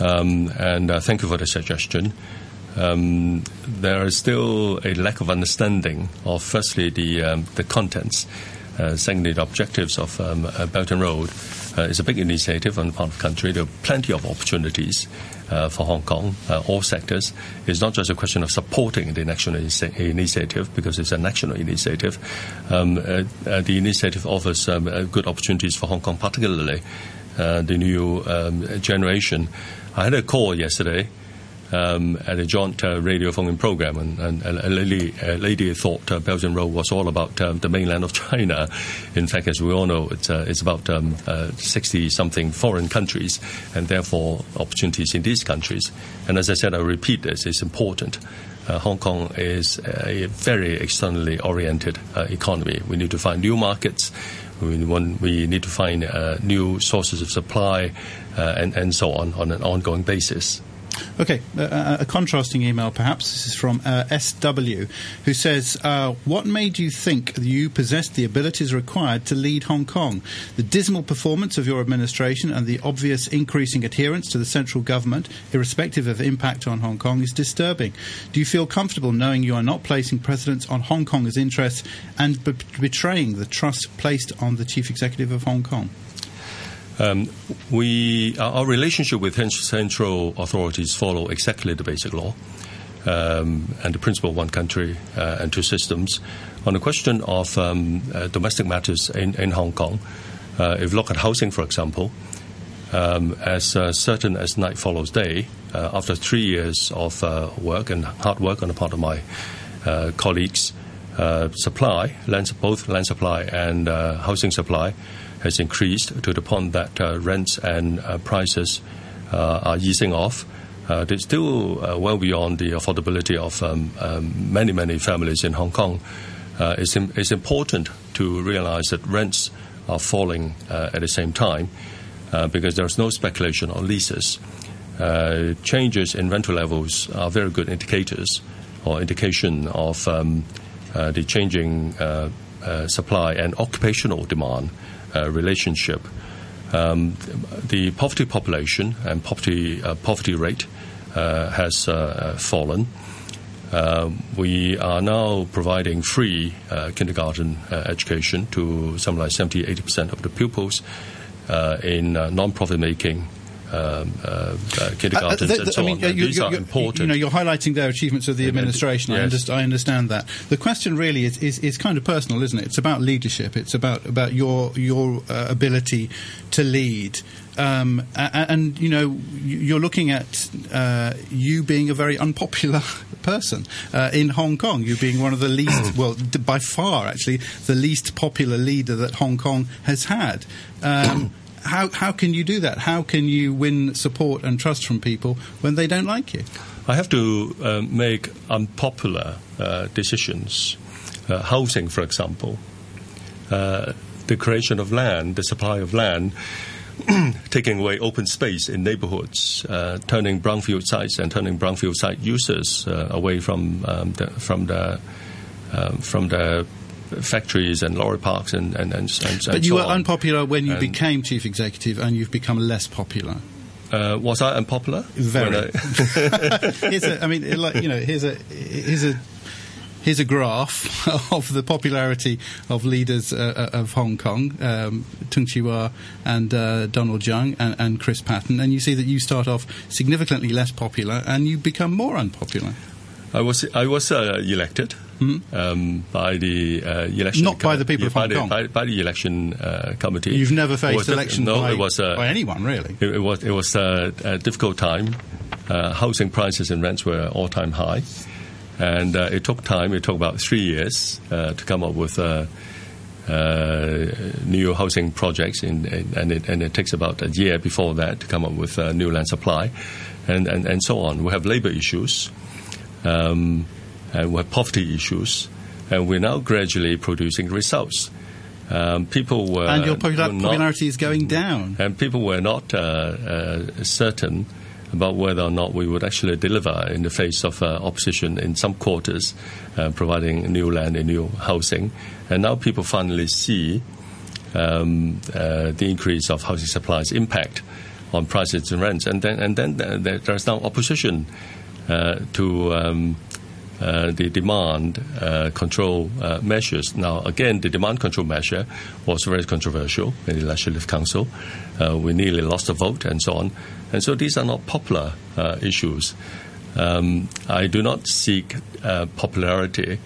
Um, and uh, thank you for the suggestion. Um, there is still a lack of understanding of, firstly, the, um, the contents, uh, secondly, the objectives of um, uh, Belt and Road. Uh, it's a big initiative on the part of the country. There are plenty of opportunities uh, for Hong Kong, uh, all sectors. It's not just a question of supporting the national initi- initiative because it's a national initiative. Um, uh, uh, the initiative offers um, good opportunities for Hong Kong, particularly the new um, generation. I had a call yesterday um, at a joint uh, radio phone-in program, and, and a, lady, a lady thought uh, Belt and Road was all about um, the mainland of China. In fact, as we all know, it's, uh, it's about um, 60-something foreign countries, and therefore opportunities in these countries. And as I said, I repeat this, it's important. Uh, Hong Kong is a very externally oriented uh, economy. We need to find new markets. We, we need to find uh, new sources of supply and, and so on on an ongoing basis. Okay, uh, a contrasting email perhaps. This is from uh, SW, who says, uh, What made you think you possessed the abilities required to lead Hong Kong? The dismal performance of your administration and the obvious increasing adherence to the central government, irrespective of impact on Hong Kong, is disturbing. Do you feel comfortable knowing you are not placing precedence on Hong Kong's interests and be- betraying the trust placed on the Chief Executive of Hong Kong? Um, we our relationship with central authorities follow exactly the basic law um, and the principle of one country uh, and two systems. On the question of um, uh, domestic matters in, in Hong Kong, uh, if you look at housing, for example, um, as uh, certain as night follows day, uh, after three years of uh, work and hard work on the part of my colleagues, supply, land, both land supply and housing supply, has increased to the point that uh, rents and uh, prices uh, are easing off. Uh, they're still uh, well beyond the affordability of um, um, many, many families in Hong Kong. Uh, it's, Im- it's, important to realize that rents are falling at the same time because there's no speculation on leases. changes in rental levels are very good indicators or indication of um, the changing supply and occupational demand uh, relationship. Um, the poverty population and poverty uh, poverty rate uh, has fallen. we are now providing free kindergarten education to something like 70 80 percent of the pupils in non-profit making um, uh, uh, kindergartens uh, the, the, and so I mean, on. You, these are important. You know, you're highlighting their achievements of the administration. Yes. I, understand, I, understand that. The question really is, is, is, kind of personal, isn't it? It's about leadership. It's about about your your uh, ability to lead. Um, and, and, you know you're looking at uh, you being a very unpopular person uh, in Hong Kong. You being one of the least, well, by far actually, the least popular leader that Hong Kong has had. Um, how, how can you do that? How can you win support and trust from people when they don't like you? I have to uh, make unpopular uh, decisions. Uh, housing, for example, uh, the creation of land, the supply of land, taking away open space in neighborhoods, uh, turning brownfield sites and turning brownfield site users uh, away from um, the, from the um, from the factories and lorry parks and and and, and But you so were on. unpopular when you and became chief executive, and you've become less popular. Uh, was I unpopular? Very. I... here's a, I mean, you know, here's a here's a here's a graph of the popularity of leaders uh, uh, of Hong Kong, um, Tung Chee Hwa and uh, Donald Tsang and, and, Chris Patten, and you see that you start off significantly less popular and you become more unpopular. I was I was uh, elected um, by the uh, election. Hmm? Not by the people of by Hong the, Kong. By, by the election uh, committee. You've never faced election no, by, it was uh, by anyone, really. It, it was it was uh, a difficult time. Uh, housing prices and rents were all time high, and uh, it took time. It took about three years uh, to come up with. Uh, uh, new housing projects, in, in, and, it, and it takes about a year before that to come up with uh, new land supply, and, and, and so on. We have labor issues, um, and we have poverty issues, and we're now gradually producing results. Um, people were and your popula- were not- popularity is going down. and people were not uh, uh, certain about whether or not we would actually deliver in the face of uh, opposition in some quarters, uh, providing new land and new housing. And now people finally see um, uh, the increase of housing supplies impact on prices and rents. And then, and then uh, there's now opposition uh, to um, uh, the demand uh, control uh, measures. Now, again, the demand control measure was very controversial in the Legislative Council. Uh, we nearly lost the vote and so on. And so these are not popular uh, issues. Um, I do not seek popularity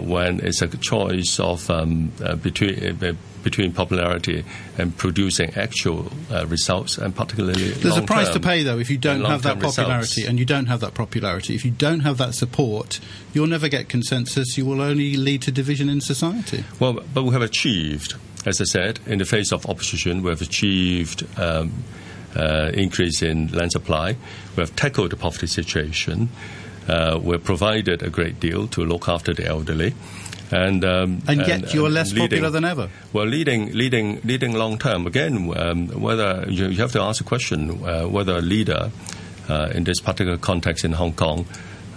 when it's a choice of um, uh, between uh, between popularity and producing actual uh, results, and particularly There's a price to pay, though, if you don't have that popularity, results. and you don't have that popularity. If you don't have that support, you'll never get consensus. You will only lead to division in society. Well, but we have achieved, as I said, in the face of opposition, we have achieved um, uh, increase in land supply. We have tackled the poverty situation. Uh, we've provided a great deal to look after the elderly. And, um, And yet you're less leading- popular than ever. Well, leading, leading, leading long term. Again, um, whether you, you have to ask a question uh, whether a leader uh, in this particular context in Hong Kong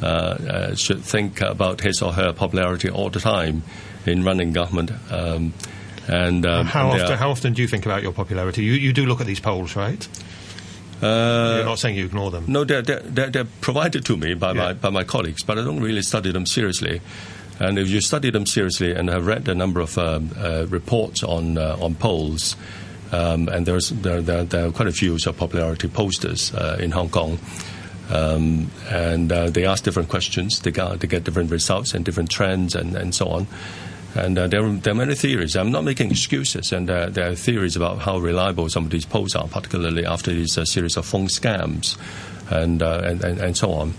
uh, uh, should think about his or her popularity all the time in running government. Um, and um, how, and often, are- how often do you think about your popularity? You, you do look at these polls, right? Uh, You're not saying you ignore them. No, they're, they're, they're, they're provided to me by, Yeah. my, by my colleagues, but I don't really study them seriously. And if you study them seriously and have read a number of um, uh, reports on, uh, on polls, um, and there's, there, there, there are quite a few sort of popularity posters uh, in Hong Kong, um, and uh, they ask different questions, they get, they get different results and different trends and, and so on. And uh, there, are, there are many theories. I'm not making excuses, and uh, there are theories about how reliable some of these polls are, particularly after this uh, series of phone scams and, uh, and, and, and so on.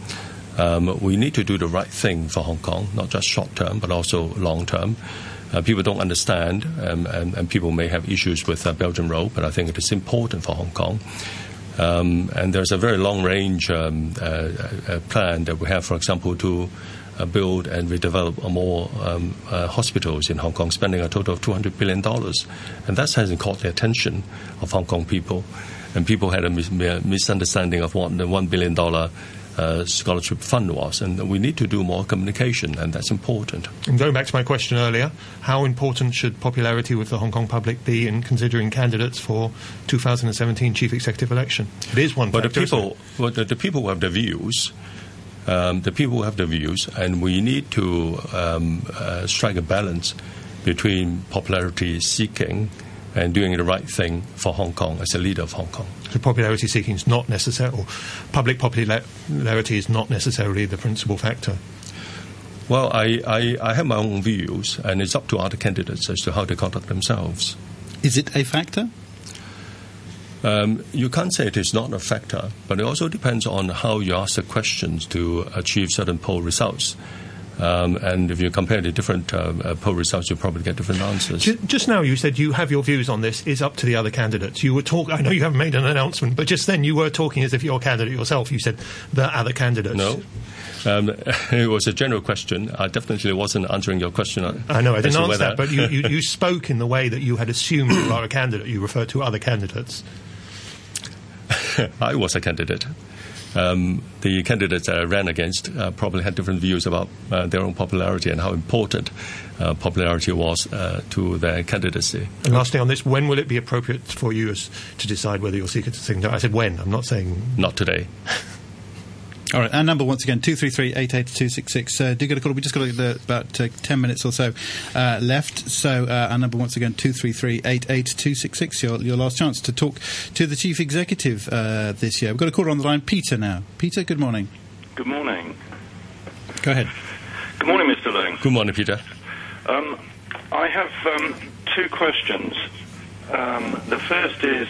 Um, we need to do the right thing for Hong Kong, not just short term, but also long term. Uh, people don't understand, um, and, and people may have issues with uh, Belt and Road, but I think it is important for Hong Kong. Um, and there's a very long range um, plan that we have, for example, to build and redevelop more um, uh, hospitals in Hong Kong, spending a total of $200 billion. And that hasn't caught the attention of Hong Kong people. And people had a mis- misunderstanding of what the $1 billion uh, scholarship fund was. And we need to do more communication, and that's important. And going back to my question earlier, how important should popularity with the Hong Kong public be in considering candidates for 2017 chief executive election? It is one But the factor, isn't people, well, the, the people who have the views, um, the people have the views, and we need to um, uh, strike a balance between popularity seeking and doing the right thing for Hong Kong as a leader of Hong Kong. it? So popularity seeking is not necessarily, or public popularity is not necessarily the principal factor. Well, I, I, I have my own views, and it's up to other candidates as to how they conduct themselves. Is it a factor? Um, you can't say it is not a factor, but it also depends on how you ask the questions to achieve certain poll results. Um, and if you compare the different uh, uh, poll results, you'll probably get different answers. Just now, you said you have your views on this. It's up to the other candidates. You were talk. I know you haven't made an announcement, but just then you were talking as if you're a candidate yourself. You said the other candidates. No. Um, it was a general question. I definitely wasn't answering your question. I know I didn't answer whether- that, but you, you, you spoke in the way that you had assumed you are a candidate. You referred to other candidates. I was a candidate. Um, the candidates I ran against uh, probably had different views about uh, their own popularity and how important uh, popularity was uh, to their candidacy. And lastly, on this, when will it be appropriate for you as, to decide whether you're seeking to signal? I said when. I'm not saying Not today. All right, our number once again, 233-88266. Uh, do get a call. We just got uh, about uh, 10 minutes or so uh, left. So uh, our number once again, 233-88266. Your, your last chance to talk to the Chief Executive uh, this year. We've got a caller on the line, Peter now. Peter, good morning. Good morning. Go ahead. Good morning, Mr. Leung. Good morning, Peter. Um, I have um, two questions. Um, the first is,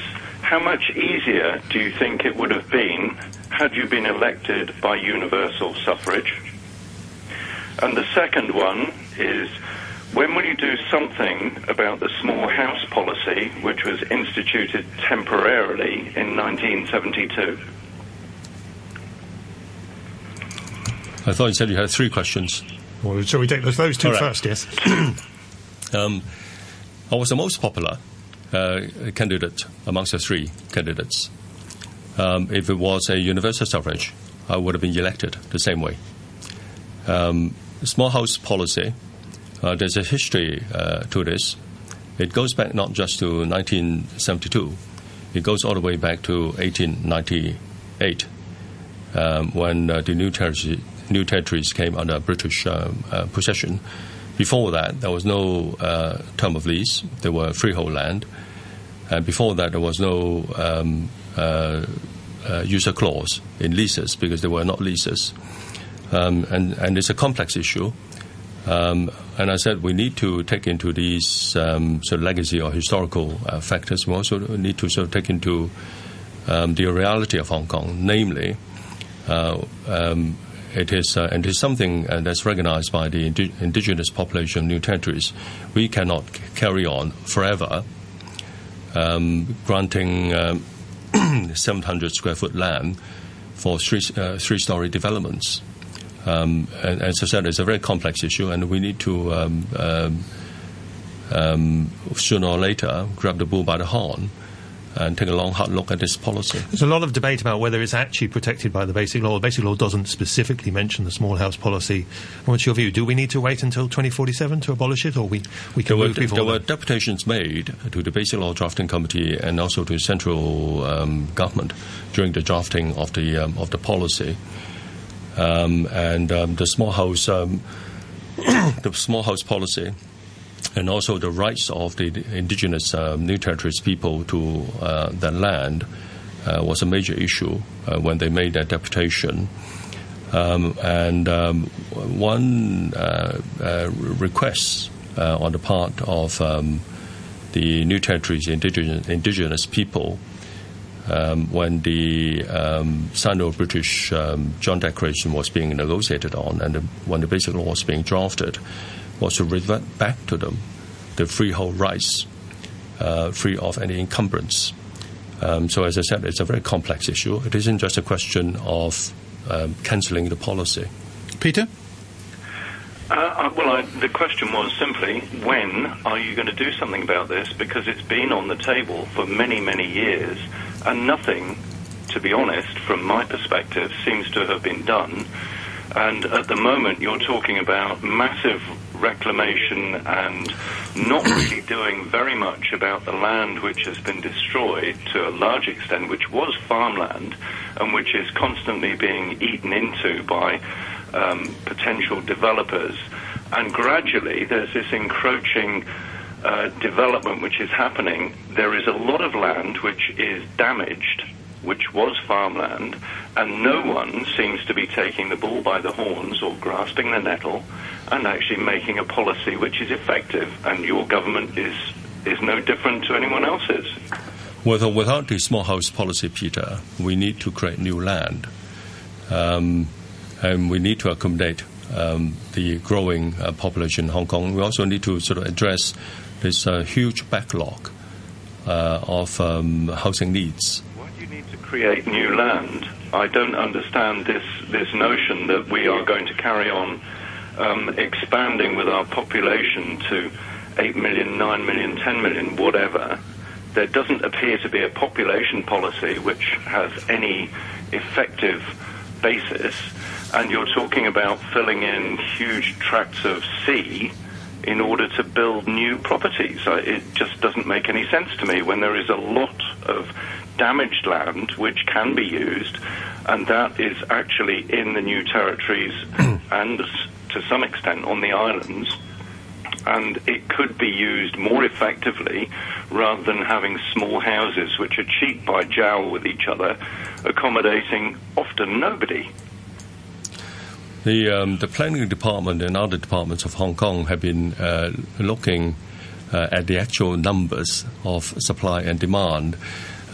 how much easier do you think it would have been had you been elected by universal suffrage? And the second one is, when will you do something about the small house policy, which was instituted temporarily in 1972? I thought you said you had three questions. Well, shall we take those, those two All right. first? Yes. Um, I was the most popular candidate amongst the three candidates. Um, if it was a universal suffrage, I would have been elected the same way. Um, small house policy, uh, there's a history uh, to this. It goes back not just to 1972, it goes all the way back to 1898 um, when uh, the new, territory, new territories came under British um, uh, possession. Before that, there was no uh, term of lease. There were freehold land. And before that, there was no um, uh, uh, user clause in leases because they were not leases. Um, and, and it's a complex issue. Um, and I said we need to take into these um, sort of legacy or historical uh, factors. We also need to sort of take into um, the reality of Hong Kong, namely, uh, um, it is uh, it is something uh, that's recognized by the indi- indigenous population of new territories. We cannot c- carry on forever um, granting um, 700 square foot land for three uh, three story developments. Um, and as I said, it's a very complex issue, and we need to um, um, um, sooner or later grab the bull by the horn and take a long, hard look at this policy. There's a lot of debate about whether it's actually protected by the Basic Law. The Basic Law doesn't specifically mention the small house policy. What's your view? Do we need to wait until 2047 to abolish it, or we, we There can were, move before there were deputations made to the Basic Law Drafting Committee and also to central um, government during the drafting of the um, of the policy. Um, and um, the small house um, the small house policy and also the rights of the indigenous um, new territories people to uh, that land uh, was a major issue uh, when they made that deputation. Um, and um, one uh, uh, request uh, on the part of um, the New Territories indigenous, indigenous people um, when the um, Sino-British um, Joint Declaration was being negotiated on and the, when the Basic Law was being drafted was to revert back to them the freehold rights uh, free of any encumbrance. Um, so, as I said, it's a very complex issue. It isn't just a question of um, cancelling the policy. Peter? Uh, uh, well, I, the question was simply, when are you going to do something about this? Because it's been on the table for many, many years, and nothing, to be honest, from my perspective, seems to have been done. And at the moment, you're talking about massive reclamation and not really doing very much about the land which has been destroyed to a large extent, which was farmland and which is constantly being eaten into by um, potential developers. And gradually, there's this encroaching uh, development which is happening. There is a lot of land which is damaged, which was farmland, and no one seems to be taking the bull by the horns or grasping the nettle and actually making a policy which is effective. And your government is is no different to anyone else's. With or without the small house policy, Peter, we need to create new land. Um, and we need to accommodate um, the growing uh, population in Hong Kong. We also need to sort of address this uh, huge backlog uh, of um, housing needs. Why do you need to create new land? I don't understand this this notion that we are going to carry on um, expanding with our population to 8 million, 9 million, 10 million, whatever. There doesn't appear to be a population policy which has any effective basis, and you're talking about filling in huge tracts of sea in order to build new properties. It just doesn't make any sense to me when there is a lot of damaged land which can be used, and that is actually in the new territories and to some extent on the islands. And it could be used more effectively rather than having small houses which are cheap by jowl with each other, accommodating often nobody. The, um, the planning department and other departments of Hong Kong have been uh, looking uh, at the actual numbers of supply and demand.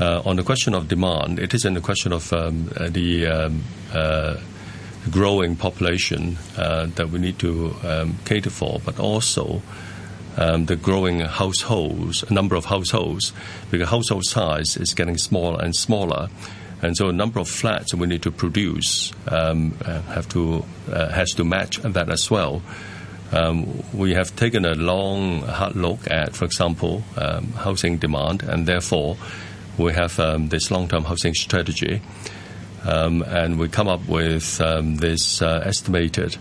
Uh, on the question of demand, it isn't a question of um, uh, the um, uh, growing population that we need to um, cater for, but also um, the growing households, number of households, because household size is getting smaller and smaller. And so, a number of flats we need to produce um, have to uh, has to match that as well. Um, we have taken a long, hard look at, for example, um, housing demand, and therefore we have um, this long-term housing strategy, um, and we come up with um, this uh, estimated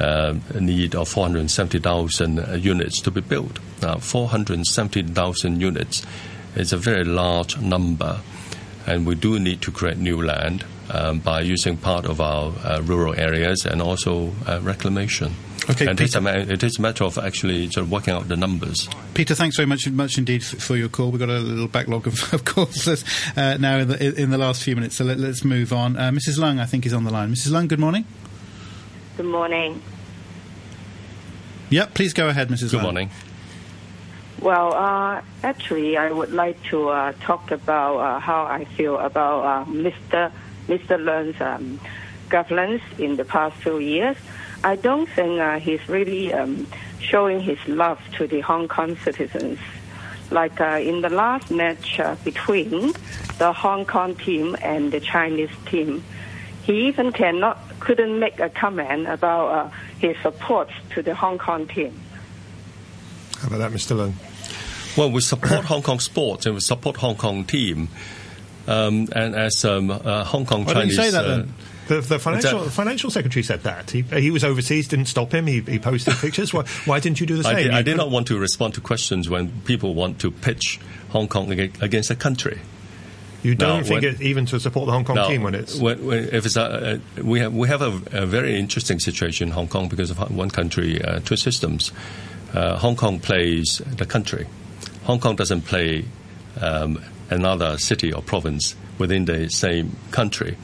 uh, need of 470,000 units to be built. Now, 470,000 units is a very large number and we do need to create new land um, by using part of our uh, rural areas and also uh, reclamation. Okay, and it's a, it is a matter of actually sort of working out the numbers. Peter, thanks very much, much indeed f- for your call. We've got a little backlog of, of calls uh, now in the, in the last few minutes, so let, us move on. Uh, Mrs. Lung, I think, is on the line. Mrs. Lung, good morning. Good morning. Yep, please go ahead, Mrs. Good Lung. morning. Well, uh, actually, I would like to uh, talk about uh, how I feel about uh, Mr. Mr. Leung's um, governance in the past few years. I don't think uh, he's really um, showing his love to the Hong Kong citizens. Like uh, in the last match uh, between the Hong Kong team and the Chinese team, he even cannot couldn't make a comment about uh, his support to the Hong Kong team. How about that, Mr. Leung? Well, we support Hong Kong sports and we support Hong Kong team. Um, and as um, uh, Hong Kong Why don't you Chinese, say that uh, then? The, the financial that- financial secretary said that he, he was overseas, didn't stop him. He, he posted pictures. Why, why didn't you do the I same? did, I did not want to respond to questions when people want to pitch Hong Kong against a country. You don't No, think when- it even to support the Hong Kong Now, team when it's when, when, if it's a, uh, we have we have a, a very interesting situation in Hong Kong because of one country, uh, two systems. Uh, Hong Kong plays the country. Hong Kong doesn't play um, another city or province within the same country.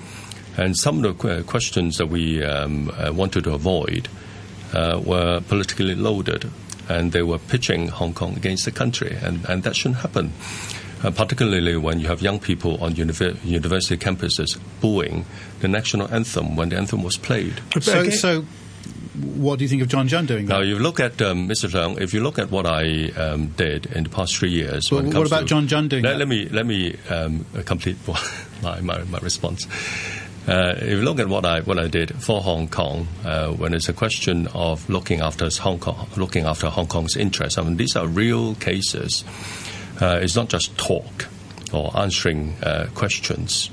And some of the questions that we um, uh, wanted to avoid uh, were politically loaded, and they were pitching Hong Kong against the country, and, and that shouldn't happen. Uh, particularly when you have young people on univer- university campuses booing the national anthem when the anthem was played. So, Okay. so, what do you think of John Tsang doing that? Now, you look at um, Mr. Leung. If you look at what I um, did in the past three years, Well, when it what about to- John Tsang doing let, that? let me let me um, complete my, my my response. Uh, if you look at what I what I did for Hong Kong, uh, when it's a question of looking after Hong Kong, looking after Hong Kong's interests, I mean these are real cases. Uh, it's not just talk or answering uh, questions.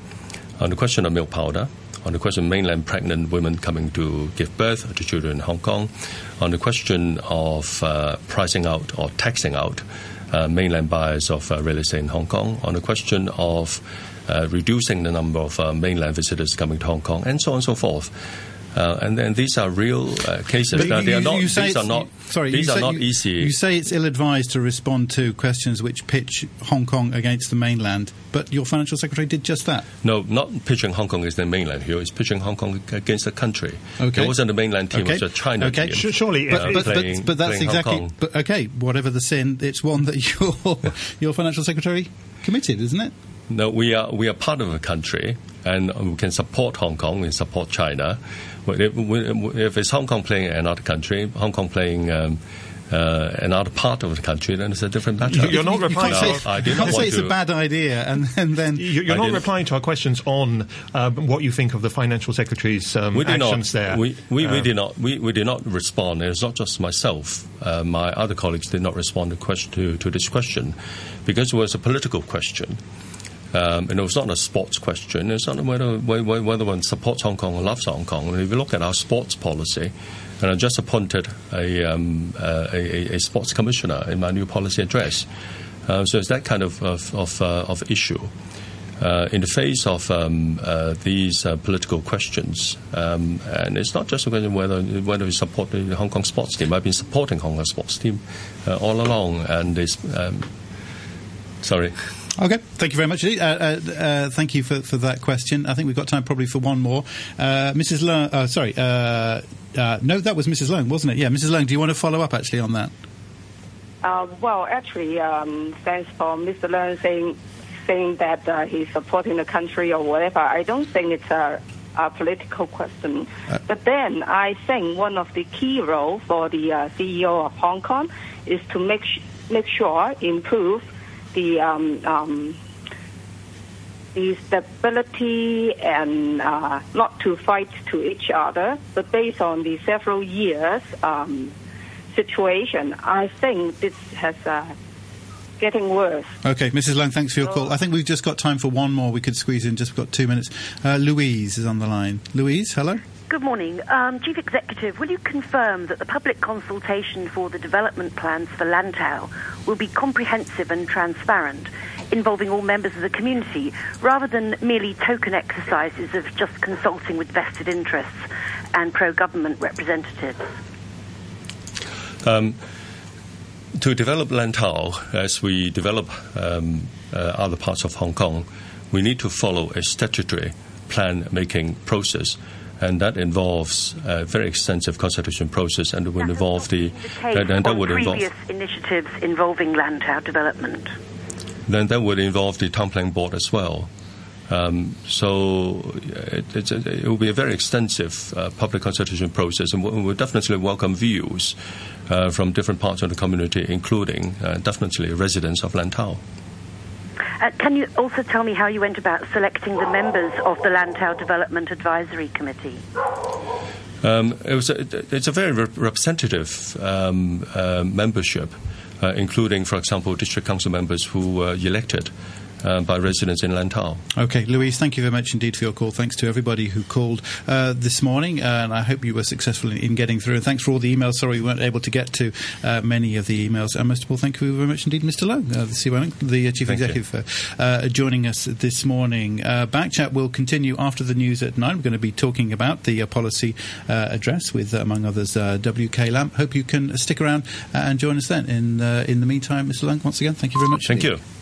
On the question of milk powder, on the question of mainland pregnant women coming to give birth to children in Hong Kong, on the question of uh, pricing out or taxing out uh, mainland buyers of real estate in Hong Kong, on the question of uh, reducing the number of uh, mainland visitors coming to Hong Kong, and so on and so forth. Uh, and then these are real uh, cases. But Now, you- they are not. you say these are it's- not. Sorry, these you are say not you- easy. You say it's ill-advised to respond to questions which pitch Hong Kong against the mainland, but your financial secretary did just that. No, not pitching Hong Kong against the mainland here. It's pitching Hong Kong against the country. Okay. It wasn't the mainland team, Okay. it was a China Okay. team. Sh- surely, But, if- but, playing- but, but that's playing Hong exactly. Kong. But okay, whatever the sin, it's one that your your financial secretary committed, isn't it? No, we are we are part of a country, and we can support Hong Kong and support China. But if, if it's Hong Kong playing another country, Hong Kong playing um, uh, another part of the country, then it's a different matter. You're not You- you replying can't No, say, I you can't say it's to- a bad idea, and, and then You- You're I not replying to our questions on um, what you think of the financial secretary's um, we did actions not, there. We, we, we Um, did not. We, we did not respond. It's not just myself. Uh, my other colleagues did not respond to, question, to, to this question because it was a political question. Um, and it was not a sports question. It's not whether, whether one supports Hong Kong or loves Hong Kong. If you look at our sports policy, and I just appointed a, um, uh, a, a- sports commissioner in my new policy address. Uh, so it's that kind of of, of, uh, of issue. Uh, in the face of um, uh, these political questions, um, and it's not just a question whether whether we support the Hong Kong sports team. I've been supporting Hong Kong sports team all along, and it's um, sorry. Okay, thank you very much. Uh, uh, uh, thank you for, for that question. I think we've got time probably for one more. Uh, Mrs. Leung, uh, sorry, uh, no, that was Mrs. Leung, wasn't it? Yeah, Mrs. Leung, do you want to follow up actually on that? well, actually, um, thanks for Mr. Leung saying saying that he's supporting the country or whatever. I don't think it's a, a political question. but then I think one of the key roles for the CEO of Hong Kong is to make sh- make sure improve the um, um, the stability and uh, not to fight to each other, but based on the several years um, situation, I think this has uh, getting worse. Okay, Mrs. Leung, thanks for your so, call. I think we've just got time for one more. We could squeeze in. Just got two minutes. Uh, Louise is on the line. Louise, hello. Good morning. Um, Chief Executive, will you confirm that the public consultation for the development plans for Lantau will be comprehensive and transparent, involving all members of the community, rather than merely token exercises of just consulting with vested interests and pro-government representatives? Um, to develop Lantau, as we develop um, uh, other parts of Hong Kong, we need to follow a statutory plan-making process and that involves a very extensive consultation process, and it would involve the, the and that would involve initiatives involving Lantau development. Then that would involve the town planning board as well. Um, so it, it, will be a very extensive uh, public consultation process, and we will definitely welcome views uh, from different parts of the community, including uh, definitely residents of Lantau. Uh, can you also tell me how you went about selecting the members of the Lantau Development Advisory Committee? Um, it was a, it's a very representative um, uh, membership, uh, including, for example, district council members who were elected uh, by residents in Lantau. Okay, Louise, thank you very much indeed for your call. Thanks to everybody who called uh, this morning, uh, and I hope you were successful in, in, getting through. And thanks for all the emails. Sorry we weren't able to get to uh, many of the emails. And most of all, thank you very much indeed, Mr. Uh, the, CY, the Chief thank Executive, for joining us this morning. Backchat will continue after the news at 9. We're going to be talking about the policy address with, among others, WK Lam. Hope you can stick around and join us then. In, in the meantime, Mr. Leung, once again, thank you very much. Thank indeed. you.